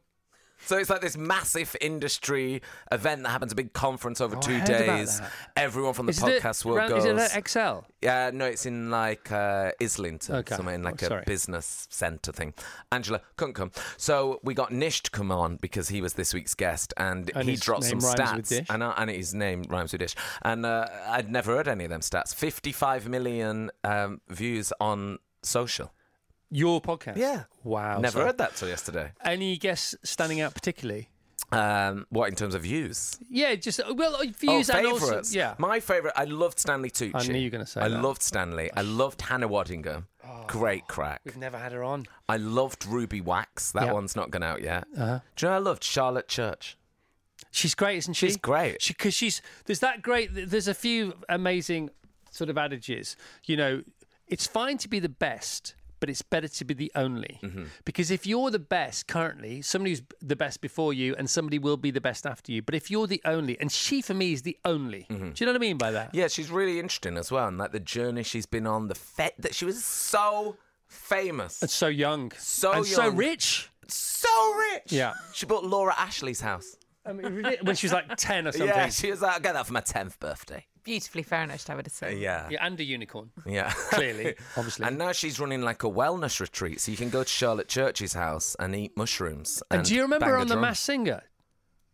So it's like this massive industry event that happens, a big conference over Oh, two days. Everyone from the Is it podcast world around- goes. Is it at Excel? Yeah, no, it's in like uh, Islington, Okay. somewhere in like Oh, a sorry. business centre thing. Angela couldn't come, so we got Nish to come on because he was this week's guest, and, And he dropped some name rhymes with stats, and, I, and his name rhymes with dish, and uh, I'd never heard any of them stats. Fifty-five million um, views on social. Your podcast? Yeah. Wow. never so- heard that till yesterday. Any guests standing out particularly? Um, what in terms of views? Yeah, just well, views oh, and also favourites. yeah. my favourite. I loved Stanley Tucci. I knew you were gonna say that. I that. loved Stanley. I loved Hannah Waddingham. Great crack. We've never had her on. I loved Ruby Wax. That Yeah. one's not gone out yet. Uh-huh. Do you know I loved Charlotte Church? She's great, isn't she? She's great. Because she's there's that great. There's a few amazing sort of adages. You know, it's fine to be the best, but it's better to be the only. Mm-hmm. Because if you're the best currently, somebody's the best before you, and somebody will be the best after you. But if you're the only, and she for me is the only. Mm-hmm. Do you know what I mean by that? Yeah, she's really interesting as well, and like the journey she's been on, the fet that she was so famous, And so young. So and so rich. so rich. Yeah. She bought Laura Ashley's house. I mean, when she was like 10 or something. Yeah, she was like, I get that for my tenth birthday. Beautifully furnished, I would assume. Yeah. Yeah, and a unicorn. Yeah. Clearly, obviously. And now she's running like a wellness retreat, so you can go to Charlotte Church's house and eat mushrooms. And, do you remember her on The drum. Masked Singer?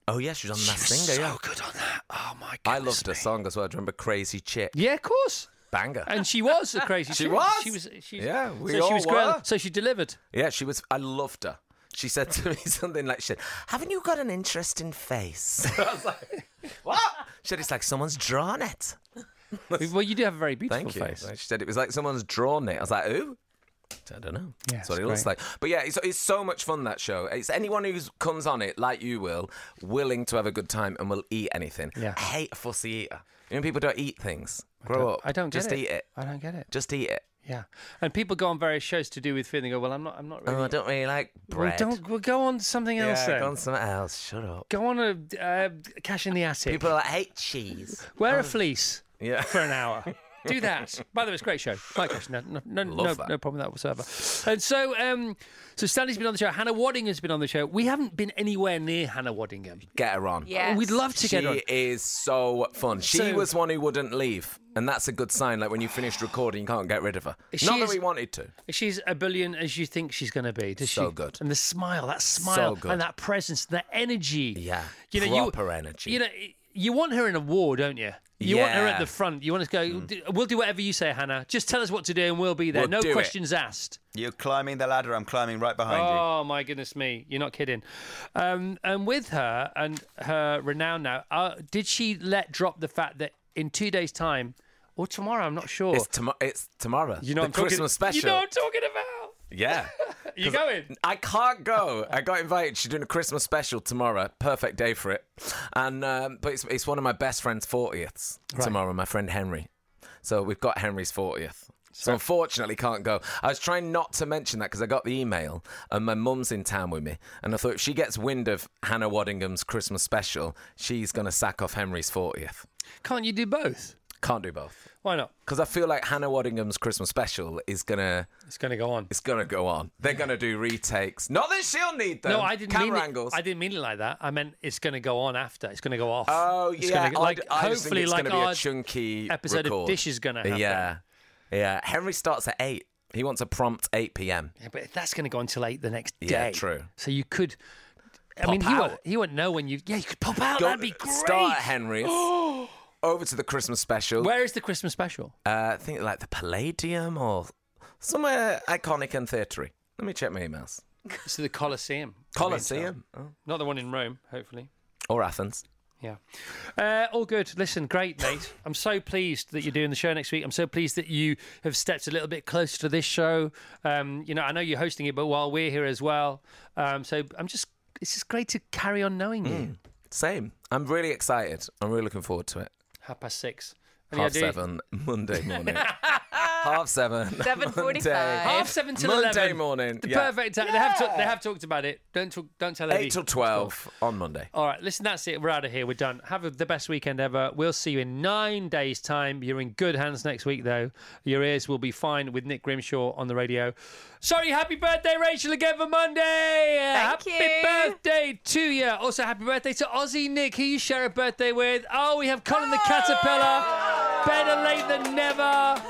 Oh yeah, she was on the Masked Singer. so yeah, good on that. Oh my god. I loved her song as well. Do you remember Crazy Chick? Yeah, of course. Banger. And she was a crazy. She chick. was? She was. She, Yeah, we so she all was great. were. So she delivered. Yeah, she was. I loved her. She said to me something like, "She said, haven't you got an interesting face?" I was like, "What?" She said, "It's like someone's drawn it." well, you do have a very beautiful Thank you. face. She said it was like someone's drawn it. I was like, "Who?" I don't know. Yeah, That's what it's it looks like. But yeah, it's, it's so much fun that show. It's anyone who comes on it like you will, willing to have a good time and will eat anything. Yeah. I hate a fussy eater. You know, people don't eat things. Grow don't- up. I don't get Just it. eat it. I don't get it. Just eat it. Yeah, and people go on various shows to do with food. and They go, "Well, I'm not. I'm not really. Oh, I don't really like Well, bread. don't. Well, go on something else yeah, then. go on something else. Shut up. Go on a uh, cash in the attic. People are like, hate cheese. Wear a fleece Yeah. for an hour. Do that. By the way, it's a great show. Like Cash, no, no, no, no, no problem with that whatsoever. And so, um, so Stanley's been on the show. Hannah Waddingham's been on the show. We haven't been anywhere near Hannah Waddingham. Get her on. Yes. We'd love to she get on. She is so fun. She So- was one who wouldn't leave, and that's a good sign. Like when you finished recording, you can't get rid of her. She Not that is- we wanted to. She's a billion as you think she's going to be. Does So she? good. And the smile, that smile, good. and that presence, that energy. Yeah, You know, proper you, energy. You know, you want her in a war, don't you? You want her at Mm. the front. You want to go. "D- We'll do whatever you say, Hannah. Just tell us what to do, and we'll be there. We'll no do it." questions asked. You're climbing the ladder. I'm climbing right behind you. Oh my goodness me! You're not kidding. Um, and with her and her renown now, uh, did she let drop the fact that in two days' time or tomorrow? I'm not sure. It's, tomo- it's tomorrow. you know, the I'm talking, Christmas special. You know, what I'm talking about. Yeah. You going? I can't go. I got invited. She's doing a Christmas special tomorrow. Perfect day for it. And um, but it's, it's one of my best friend's fortieths tomorrow. My friend Henry. So we've got Henry's fortieth. So unfortunately, can't go. I was trying not to mention that because I got the email and my mum's in town with me, and I thought if she gets wind of Hannah Waddingham's Christmas special, she's gonna sack off Henry's fortieth. Can't you do both? Can't do both Why not? because I feel like Hannah Waddingham's Christmas special is gonna It's to go on. it's gonna go on. They're gonna do retakes. Not that she'll need them. No, I didn't Camera mean angles. it. I didn't mean it like that. I meant it's to go on after. It's to go off. Oh It's yeah, gonna go- like I, I hopefully it's like gonna be our a chunky episode record. of Dish is to happen. Yeah, yeah. Henry starts at eight. He wants a prompt eight p.m. Yeah, but that's to go until eight the next day. Yeah, true. So you could. I Pop mean, he out. won't, he won't know when you. Yeah, you could pop out. Go- That'd be great. Start at Henry's. Over to the Christmas special. Where is the Christmas special? Uh, I think like the Palladium or somewhere iconic and theatery. Let me check my emails. It's the Colosseum. Colosseum oh. Not the one in Rome, hopefully. or Athens. Yeah. Uh, all good. Listen, great, mate. I'm so pleased that you're doing the show next week. I'm so pleased that you have stepped a little bit closer to this show. Um, you know, I know you're hosting it, but while we're here as well. Um, so I'm just, it's just great to carry on knowing you. Same. I'm really excited. I'm really looking forward to it. Half past six. Half seven Monday morning. Half seven. 7:45. Half seven till Monday eleven. morning. The yeah. perfect time. They have ta- they have talked about it. Don't talk, don't tell Eddie. Eight till twelve on Monday. All right, listen, that's it. We're out of here. We're done. Have a, the best weekend ever. We'll see you in nine days' time. You're in good hands next week, though. Your ears will be fine with Nick Grimshaw on the radio. Sorry, happy birthday, Rachel, again for Monday. happy you. birthday to you. Also, happy birthday to Aussie Nick, who you share a birthday with. Oh, we have Colin the Caterpillar. Better late than never.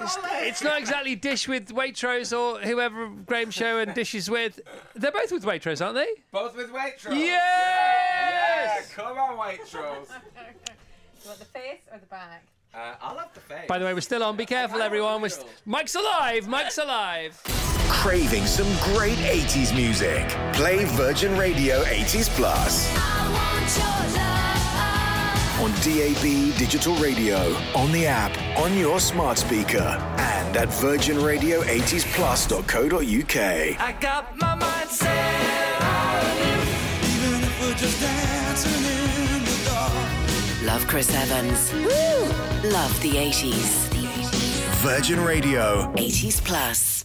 It's, it's not exactly Dish with Waitrose or whoever Graham Show and Dish is with. They're both with Waitrose, aren't they? Both with Waitrose. Yes! Come on, Waitrose. You want the face or the back? Uh, I'll have the face. By the way, we're still on. Be careful, everyone. We're st- Mike's alive. Mike's alive. Craving some great 80s music? Play Virgin Radio 80s Plus. On DAB digital radio, on the app, on your smart speaker, and at virginradio80splus.co.uk. I got my mind set on you. Even if we're just dancing in the dark. Love Chris Evans. Woo! Love the 80s. Virgin Radio. 80s Plus.